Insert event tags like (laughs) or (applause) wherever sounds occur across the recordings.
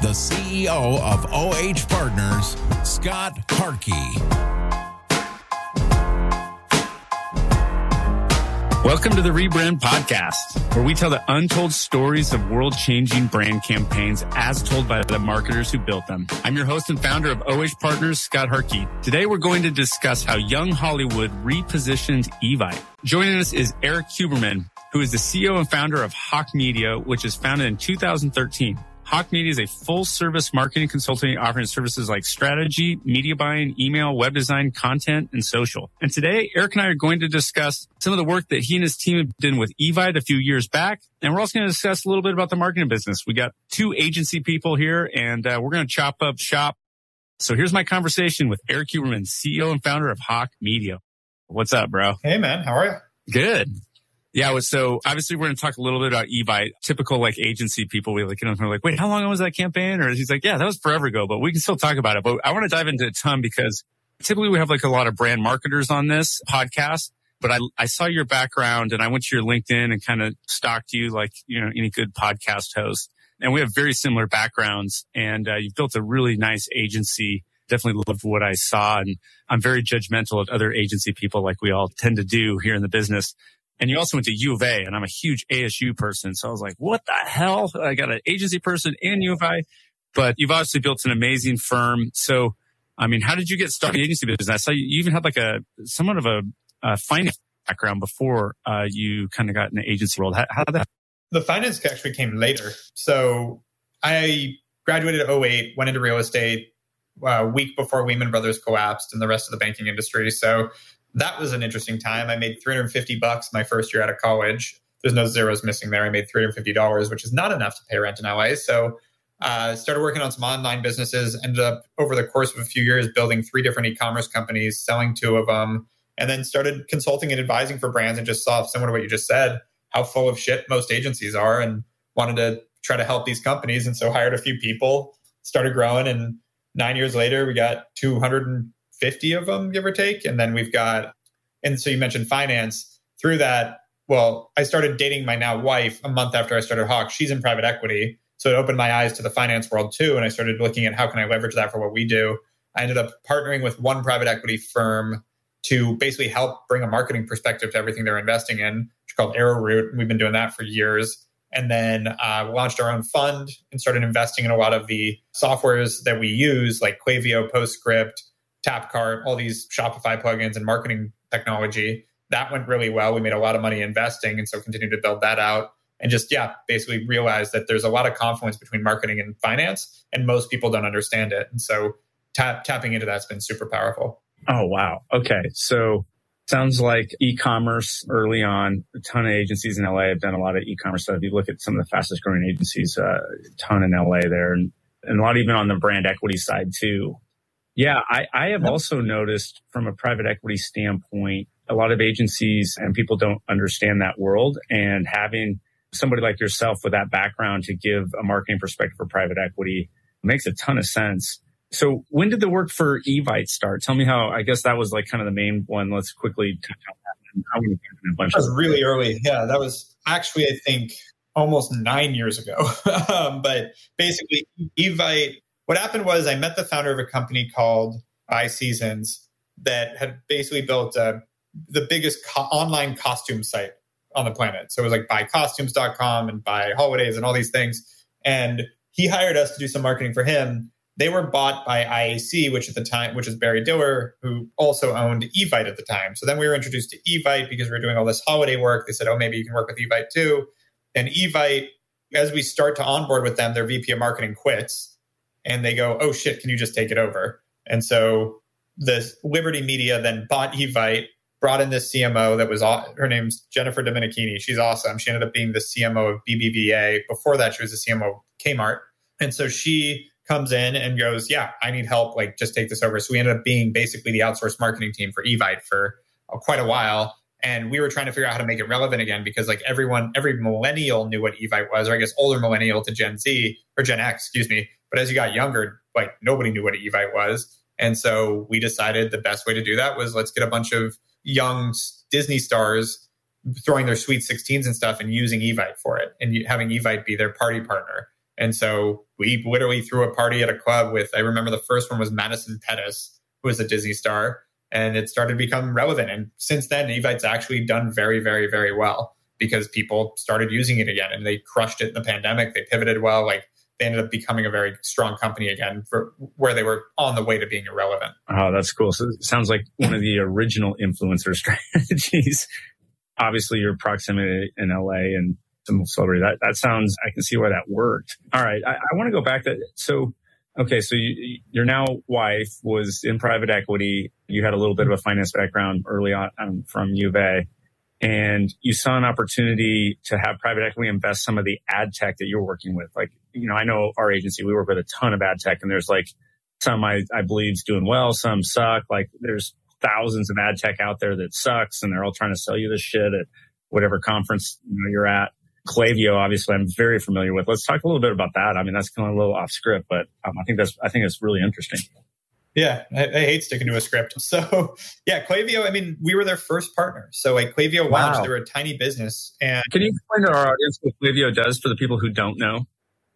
the CEO of OH Partners, Scott Harkey. Welcome to the Rebrand Podcast, where we tell the untold stories of world changing brand campaigns as told by the marketers who built them. I'm your host and founder of OH Partners, Scott Harkey. Today, we're going to discuss how young Hollywood repositioned Evite. Joining us is Erik Huberman, who is the CEO and founder of Hawke Media, which is founded in 2013. Hawke Media is a full service marketing consulting offering services like strategy, media buying, email, web design, content, and social. And today, Erik and I are going to discuss some of the work that he and his team have done with Evite a few years back. And we're also going to discuss a little bit about the marketing business. We got two agency people here and uh, we're going to chop up shop. So here's my conversation with Erik Huberman, CEO and founder of Hawke Media. What's up, bro? Hey, man. How are you? Good. Yeah. So obviously we're going to talk a little bit about Evite. Typical like agency people. We like, you know, we're like, wait, how long was that campaign? Or he's like, yeah, that was forever ago, but we can still talk about it. But I want to dive into a ton because typically we have like a lot of brand marketers on this podcast. But I, I saw your background and I went to your LinkedIn and kind of stalked you like, you know, any good podcast host. And we have very similar backgrounds and uh, you've built a really nice agency definitely loved what I saw. And I'm very judgmental of other agency people like we all tend to do here in the business. And you also went to U of A and I'm a huge ASU person. So I was like, what the hell? I got an agency person and U of A, but you've obviously built an amazing firm. So, I mean, how did you get started in agency business? I saw you even had like a, somewhat of a, a finance background before, uh, you kind of got in the agency world. How, how did that? The finance actually came later. So I graduated at 08, went into real estate, a uh, week before Lehman Brothers collapsed and the rest of the banking industry. So that was an interesting time. I made 350 bucks my first year out of college. There's no zeros missing there. I made $350, which is not enough to pay rent in LA. So uh, started working on some online businesses, ended up over the course of a few years building three different e-commerce companies, selling two of them, and then started consulting and advising for brands and just saw similar to what you just said, how full of shit most agencies are and wanted to try to help these companies. And so hired a few people, started growing and nine years later, we got 250 of them, give or take. And then we've got, and so you mentioned finance. Through that, well, I started dating my now wife a month after I started Hawke. She's in private equity. So it opened my eyes to the finance world too. And I started looking at how can I leverage that for what we do. I ended up partnering with one private equity firm to basically help bring a marketing perspective to everything they're investing in, which is called Arrowroot. And we've been doing that for years and then uh, launched our own fund and started investing in a lot of the softwares that we use, like Klaviyo, Postscript, Tapcart, all these Shopify plugins and marketing technology. That went really well. We made a lot of money investing, and so continued to build that out. And just yeah, basically realized that there's a lot of confluence between marketing and finance, and most people don't understand it. And so tap, tapping into that's been super powerful. Oh wow. Okay, so sounds like e-commerce early on. A ton of agencies in LA have done a lot of e-commerce stuff. If you look at some of the fastest growing agencies, uh, ton in LA there, and, and a lot even on the brand equity side too. Yeah, I, I have also noticed from a private equity standpoint, a lot of agencies and people don't understand that world, and having somebody like yourself with that background to give a marketing perspective for private equity makes a ton of sense. So when did the work for Evite start? Tell me how, I guess that was like kind of the main one. Let's quickly touch on that. that was really early. Yeah, that was actually, I think, almost nine years ago. (laughs) um, but basically, Evite, what happened was I met the founder of a company called iSeasons that had basically built uh, the biggest co- online costume site on the planet. So it was like buycostumes.com and buy holidays and all these things. And he hired us to do some marketing for him they were bought by IAC, which at the time, which is Barry Diller, who also owned Evite at the time. So then we were introduced to Evite because we were doing all this holiday work. They said, oh, maybe you can work with Evite too. And Evite, as we start to onboard with them, their VP of marketing quits and they go, oh shit, can you just take it over? And so the Liberty Media then bought Evite, brought in this CMO that was her name's Jennifer Domenichini. She's awesome. She ended up being the CMO of BBVA. Before that, she was the CMO of Kmart. And so she comes in and goes, "Yeah, I need help. Like, just take this over." So we ended up being basically the outsourced marketing team for Evite for uh, quite a while, and we were trying to figure out how to make it relevant again because like everyone, every millennial knew what Evite was, or I guess older millennial to Gen Z or Gen X, excuse me. But as you got younger, like nobody knew what Evite was, and so we decided the best way to do that was let's get a bunch of young Disney stars throwing their sweet 16s and stuff and using Evite for it and having Evite be their party partner. And so we literally threw a party at a club with, I remember the first one was Madison Pettis, who was a Disney star, and it started to become relevant. And since then, Evite's actually done very, very, very well because people started using it again and they crushed it in the pandemic. They pivoted well. Like they ended up becoming a very strong company again for where they were on the way to being irrelevant. Oh, that's cool. So it sounds like one of the original influencer (laughs) strategies. Obviously, your proximity in LA and some celebrity. That that sounds. I can see why that worked. All right, I, I want to go back to so. Okay, so you, your now wife was in private equity. You had a little bit of a finance background early on um, from U of A, and you saw an opportunity to have private equity invest some of the ad tech that you're working with. Like, you know, I know our agency, we work with a ton of ad tech, and there's like some I, I believe is doing well, some suck. Like, there's thousands of ad tech out there that sucks, and they're all trying to sell you this shit at whatever conference you know, you're at. Klaviyo, obviously, I'm very familiar with. Let's talk a little bit about that. I mean, that's kind of a little off script, but um, I think that's I think it's really interesting. Yeah, I, I, hate sticking to a script. (laughs) So, yeah, Klaviyo. I mean, we were their first partner. So, like Klaviyo wow. launched, they were a tiny business. And can you explain to our audience what Klaviyo does for the people who don't know?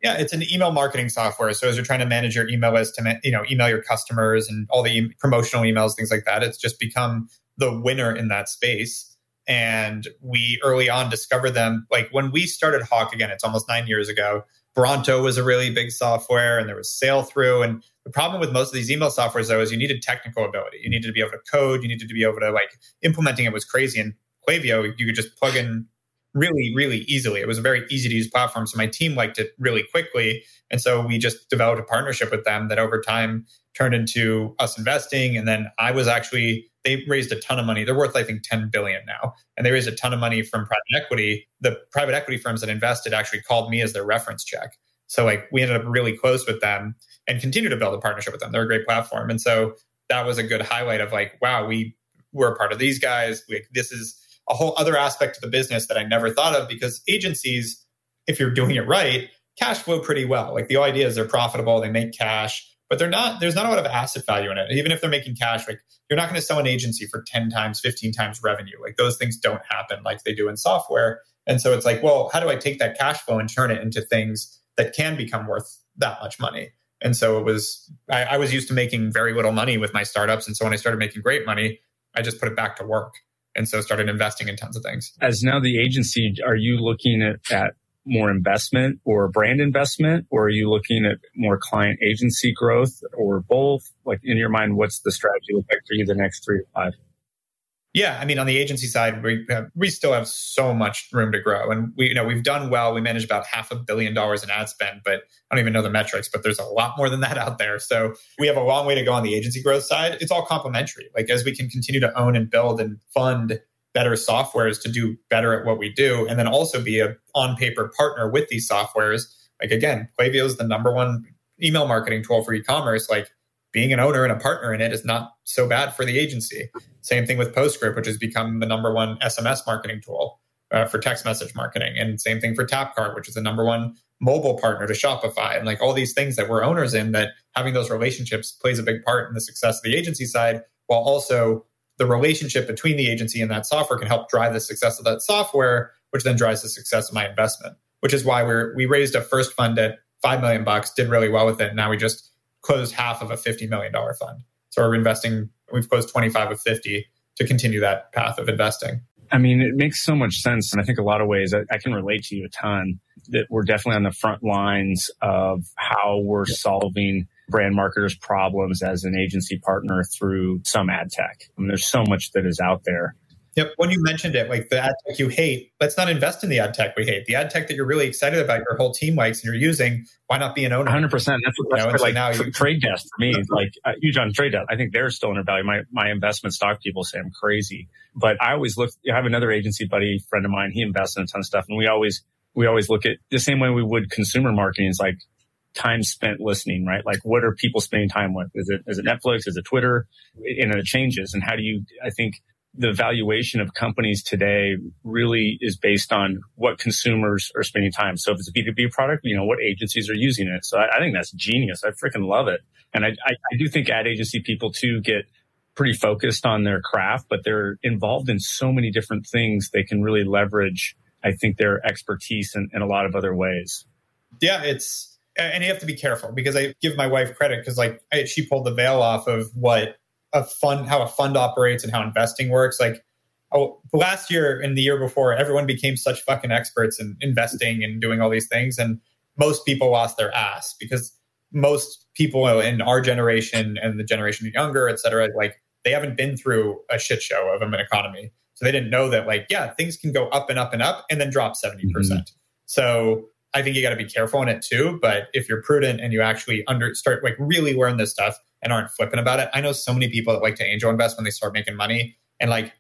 Yeah, it's an email marketing software. So, as you're trying to manage your email list to you know email your customers and all the promotional emails, things like that, it's just become the winner in that space and we early on discovered them. Like when we started Hawke again, it's almost nine years ago. Bronto was a really big software, and there was Sailthru. And the problem with most of these email softwares, though, is you needed technical ability. You needed to be able to code. You needed to be able to like implementing it was crazy. And Klaviyo, you could just plug in really, really easily. It was a very easy to use platform. So my team liked it really quickly. And so we just developed a partnership with them that over time turned into us investing. And then I was actually they raised a ton of money. They're worth, I think, 10 billion now. And they raised a ton of money from private equity. The private equity firms that invested actually called me as their reference check. So like we ended up really close with them and continue to build a partnership with them. They're a great platform. And so that was a good highlight of like, wow, we were a part of these guys. We, this is a whole other aspect of the business that I never thought of because agencies, if you're doing it right, cash flow pretty well. Like the idea is they're profitable, they make cash but they're not there's not a lot of asset value in it. Even if they're making cash like you're not going to sell an agency for 10 times 15 times revenue. Like those things don't happen like they do in software. And so it's like well how do i take that cash flow and turn it into things that can become worth that much money? And so it was I, I was used to making very little money with my startups. And so when i started making great money i just put it back to work. And so started investing in tons of things. As now the agency are you looking at, at more investment or brand investment, or are you looking at more client agency growth or both? Like in your mind, what's the strategy look like for you the next three to five? Yeah, I mean, on the agency side, we have, we still have so much room to grow, and we you know we've done well. We manage about half a billion dollars in ad spend, but I don't even know the metrics. But there's a lot more than that out there, so we have a long way to go on the agency growth side. It's all complementary. Like as we can continue to own and build and fund better softwares to do better at what we do, and then also be a on paper partner with these softwares. Like again, Klaviyo is the number one email marketing tool for e-commerce. Like being an owner and a partner in it is not so bad for the agency. Same thing with PostScript, which has become the number one SMS marketing tool uh, for text message marketing, and same thing for Tapcart, which is the number one mobile partner to Shopify, and like all these things that we're owners in. That having those relationships plays a big part in the success of the agency side, while also the relationship between the agency and that software can help drive the success of that software, which then drives the success of my investment. Which is why we're we raised a first fund at five million bucks, did really well with it. Now we just closed half of a fifty million dollar fund. So we're investing. We've closed twenty five of fifty to continue that path of investing. I mean, it makes so much sense. And I think a lot of ways I, I, can relate to you a ton that we're definitely on the front lines of how we're solving brand marketers problems as an agency partner through some ad tech. I mean, there's so much that is out there. Yep. When you mentioned it, like the ad tech you hate, let's not invest in the ad tech we hate. The ad tech that you're really excited about, your whole team likes and you're using, why not be an owner? 100%. That's, that's you know, like now you, trade desk for me, like uh, huge on trade desk. I think they're still undervalued. My, my investment stock people say I'm crazy, but I always look, I have another agency buddy, friend of mine. He invests in a ton of stuff and we always, we always look at the same way we would consumer marketing It's like time spent listening, right? Like what are people spending time with? Is it, is it Netflix? Is it Twitter? And it changes. And how do you, I think, the valuation of companies today really is based on what consumers are spending time. So if it's a B2B product, you know, what agencies are using it. So I, I think that's genius. I freaking love it. And I, I, I do think ad agency people too get pretty focused on their craft, but they're involved in so many different things. They can really leverage, I think, their expertise in, in a lot of other ways. Yeah, it's, and you have to be careful because I give my wife credit because like I, she pulled the veil off of what a fund, how a fund operates and how investing works. Like, oh, last year and the year before, everyone became such fucking experts in investing and doing all these things, and most people lost their ass because most people in our generation and the generation younger, et cetera, like they haven't been through a shit show of an economy. So they didn't know that, like, yeah, things can go up and up and up and then drop 70%. mm hmm So I think you got to be careful in it too. But if you're prudent and you actually under start like really learn this stuff, and aren't flippant about it. I know so many people that like to angel invest when they start making money and like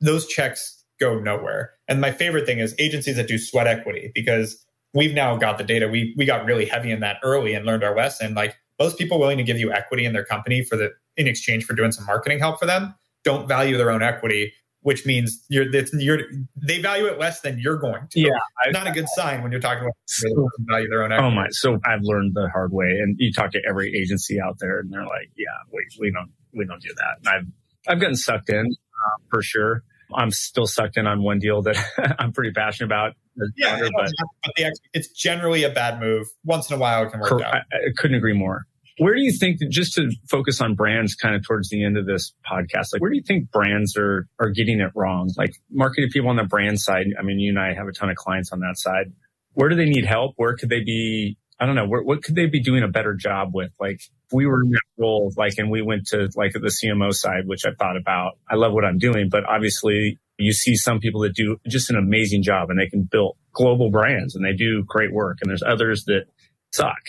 those checks go nowhere. And my favorite thing is agencies that do sweat equity because we've now got the data. We we got really heavy in that early and learned our lesson. Like most people willing to give you equity in their company for the in exchange for doing some marketing help for them don't value their own equity which means you're, you're they value it less than you're going to. Yeah, it's not a good sign when you're talking about so, value their own. Equity. Oh my! So I've learned the hard way, and you talk to every agency out there, and they're like, "Yeah, wait, we don't, we don't do that." And I've I've gotten sucked in uh, for sure. I'm still sucked in on one deal that (laughs) I'm pretty passionate about. Yeah, but, but the, it's generally a bad move. Once in a while, it can work out. I, I couldn't agree more. Where do you think that just to focus on brands kind of towards the end of this podcast, like where do you think brands are, are getting it wrong? Like marketing people on the brand side. I mean, you and I have a ton of clients on that side. Where do they need help? Where could they be? I don't know. Where, what could they be doing a better job with? Like we were in that role, like, and we went to like the CMO side, which I thought about. I love what I'm doing, but obviously you see some people that do just an amazing job and they can build global brands and they do great work. And there's others that suck.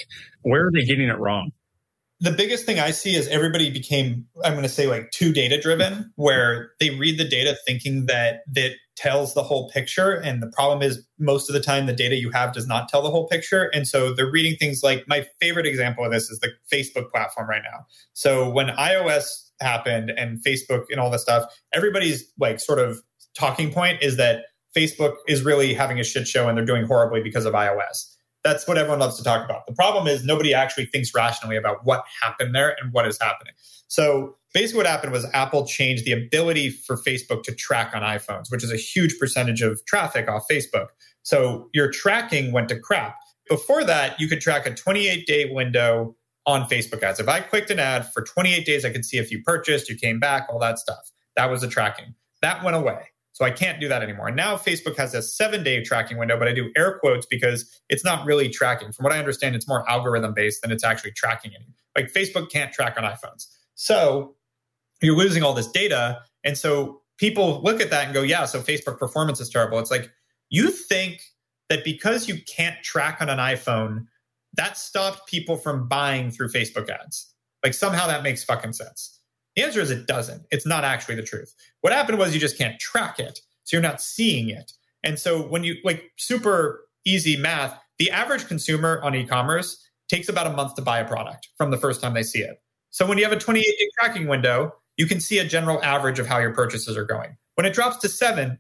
Where are they getting it wrong? The biggest thing I see is everybody became, I'm going to say like too data driven, where they read the data thinking that that tells the whole picture. And the problem is most of the time the data you have does not tell the whole picture. And so they're reading things like my favorite example of this is the Facebook platform right now. So when iOS happened and Facebook and all this stuff, everybody's like sort of talking point is that Facebook is really having a shit show and they're doing horribly because of iOS. That's what everyone loves to talk about. The problem is nobody actually thinks rationally about what happened there and what is happening. So basically, what happened was Apple changed the ability for Facebook to track on iPhones, which is a huge percentage of traffic off Facebook. So your tracking went to crap. Before that, you could track a 28 day window on Facebook ads. If I clicked an ad for 28 days, I could see if you purchased, you came back, all that stuff. That was the tracking. That went away. So I can't do that anymore. And now Facebook has a seven day tracking window, but I do air quotes because it's not really tracking. From what I understand, it's more algorithm based than it's actually tracking any. Like Facebook can't track on iPhones. So you're losing all this data. And so people look at that and go, yeah, so Facebook performance is terrible. It's like, you think that because you can't track on an iPhone, that stopped people from buying through Facebook ads. Like somehow that makes fucking sense. The answer is it doesn't. It's not actually the truth. What happened was you just can't track it. So you're not seeing it. And so when you like super easy math, the average consumer on e-commerce takes about a month to buy a product from the first time they see it. So when you have a 28 day tracking window, you can see a general average of how your purchases are going. When it drops to seven,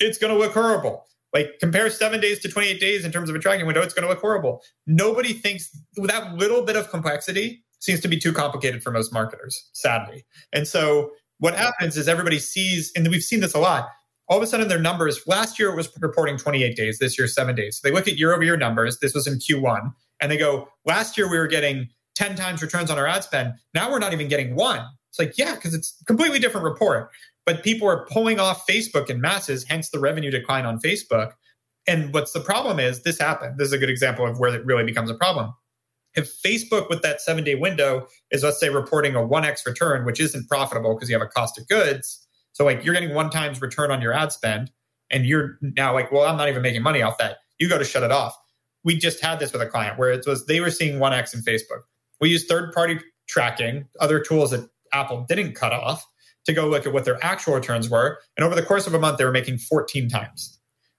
it's going to look horrible. Like compare seven days to 28 days in terms of a tracking window, it's going to look horrible. Nobody thinks that little bit of complexity, seems to be too complicated for most marketers, sadly. And so what happens is everybody sees, and we've seen this a lot. All of a sudden, their numbers last year it was reporting 28 days, this year, seven days. So they look at year over year numbers. This was in Q1, and they go, last year we were getting 10 times returns on our ad spend. Now we're not even getting one. It's like, yeah, because it's a completely different report. But people are pulling off Facebook in masses, hence the revenue decline on Facebook. And what's the problem is this happened. This is a good example of where it really becomes a problem If Facebook with that seven day window is, let's say, reporting a 1x return, which isn't profitable because you have a cost of goods. So, like, you're getting one times return on your ad spend, and you're now like, well, I'm not even making money off that. You go to shut it off. We just had this with a client where it was they were seeing 1x in Facebook. We used third party tracking, other tools that Apple didn't cut off to go look at what their actual returns were. And over the course of a month, they were making 14 times.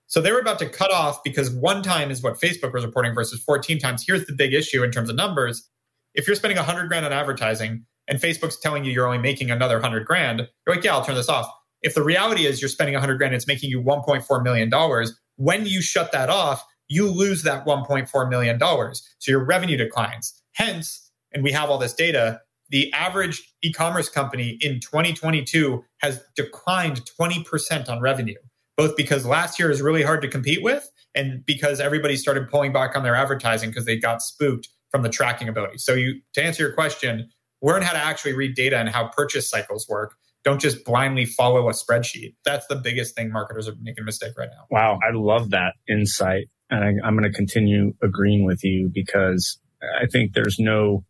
So they were about to cut off because one time is what Facebook was reporting versus 14 times. Here's the big issue in terms of numbers. If you're spending 100 grand on advertising and Facebook's telling you you're only making another 100 grand, you're like, yeah, I'll turn this off. If the reality is you're spending 100 grand, it's making you 1.4 million dollars. When you shut that off, you lose that 1.4 million dollars. So your revenue declines. Hence, and we have all this data, the average e-commerce company in 2022 has declined 20% on revenue both because last year is really hard to compete with and because everybody started pulling back on their advertising because they got spooked from the tracking ability. So you to answer your question, learn how to actually read data and how purchase cycles work. Don't just blindly follow a spreadsheet. That's the biggest thing marketers are making a mistake right now. Wow, I love that insight. And I, I'm going to continue agreeing with you because I think there's no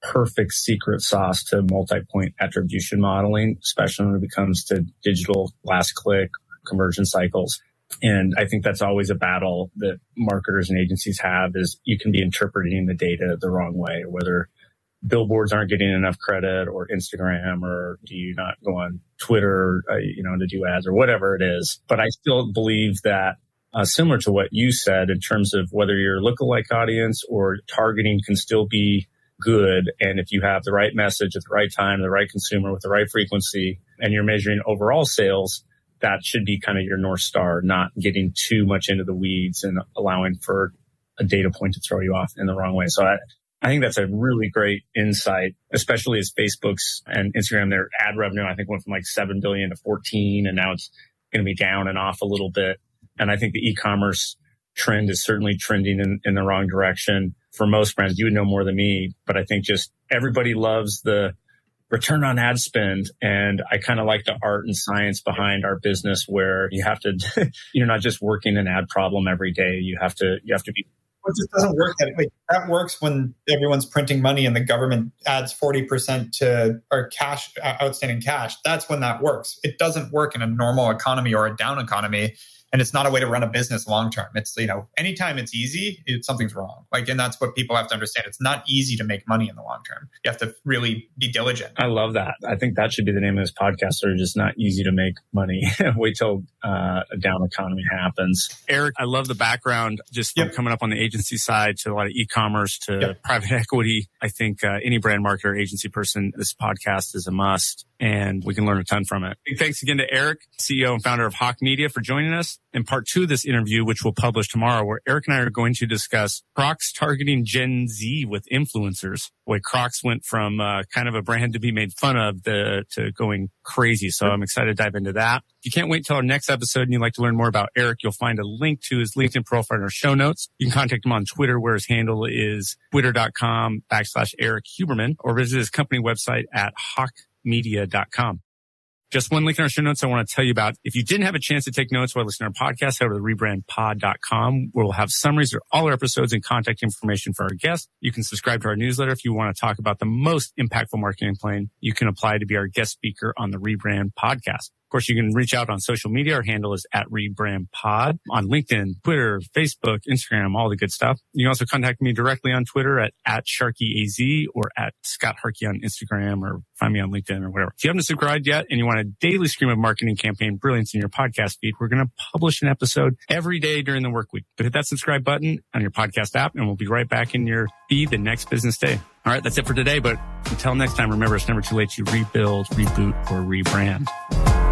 perfect secret sauce to multi-point attribution modeling, especially when it comes to digital last click conversion cycles. And I think that's always a battle that marketers and agencies have is you can be interpreting the data the wrong way, whether billboards aren't getting enough credit or Instagram or do you not go on Twitter, uh, you know, to do ads or whatever it is. But I still believe that uh, similar to what you said in terms of whether your lookalike audience or targeting can still be good. And if you have the right message at the right time, the right consumer with the right frequency, and you're measuring overall sales, that should be kind of your North Star, not getting too much into the weeds and allowing for a data point to throw you off in the wrong way. So I, I think that's a really great insight, especially as Facebook's and Instagram, their ad revenue, I think went from like 7 billion to 14 and now it's going to be down and off a little bit. And I think the e-commerce trend is certainly trending in, in the wrong direction for most brands. You would know more than me, but I think just everybody loves the return on ad spend. And I kind of like the art and science behind our business where you have to, (laughs) you're not just working an ad problem every day. You have to, you have to be. It just doesn't work that way. That works when everyone's printing money and the government adds 40% to our cash, uh, outstanding cash. That's when that works. It doesn't work in a normal economy or a down economy and it's not a way to run a business long term. It's you know, anytime it's easy, it, something's wrong. Like, and that's what people have to understand. It's not easy to make money in the long term. You have to really be diligent. I love that. I think that should be the name of this podcast. Or just not easy to make money. (laughs) Wait till uh, a down economy happens. Erik, I love the background just yep. coming up on the agency side to a lot of e-commerce to yep. private (laughs) equity. I think uh, any brand marketer, agency person, this podcast is a must and we can learn a ton from it. Big thanks again to Erik, CEO and founder of Hawke Media for joining us in part two of this interview, which we'll publish tomorrow, where Erik and I are going to discuss Crocs targeting Gen Z with influencers. Boy, Crocs went from uh, kind of a brand to be made fun of the, to going crazy. So I'm excited to dive into that. If you can't wait till our next episode and you'd like to learn more about Erik, you'll find a link to his LinkedIn profile in our show notes. You can contact him on Twitter, where his handle is twitter.com backslash Erik Huberman or visit his company website at Hawke media.com. Just one link in our show notes I want to tell you about. If you didn't have a chance to take notes while listening to our podcast, head over to rebrandpod.com where we'll have summaries of all our episodes and contact information for our guests. You can subscribe to our newsletter if you want to talk about the most impactful marketing plan. You can apply to be our guest speaker on the Rebrand podcast course, you can reach out on social media. Our handle is at Rebrand Pod on LinkedIn, Twitter, Facebook, Instagram, all the good stuff. You can also contact me directly on Twitter at, at SharkyAZ or at Scott Harkey on Instagram or find me on LinkedIn or whatever. If you haven't subscribed yet and you want a daily stream of marketing campaign brilliance in your podcast feed, we're going to publish an episode every day during the work week. But hit that subscribe button on your podcast app and we'll be right back in your feed the next business day. All right, that's it for today. But until next time, remember it's never too late to rebuild, reboot, or rebrand.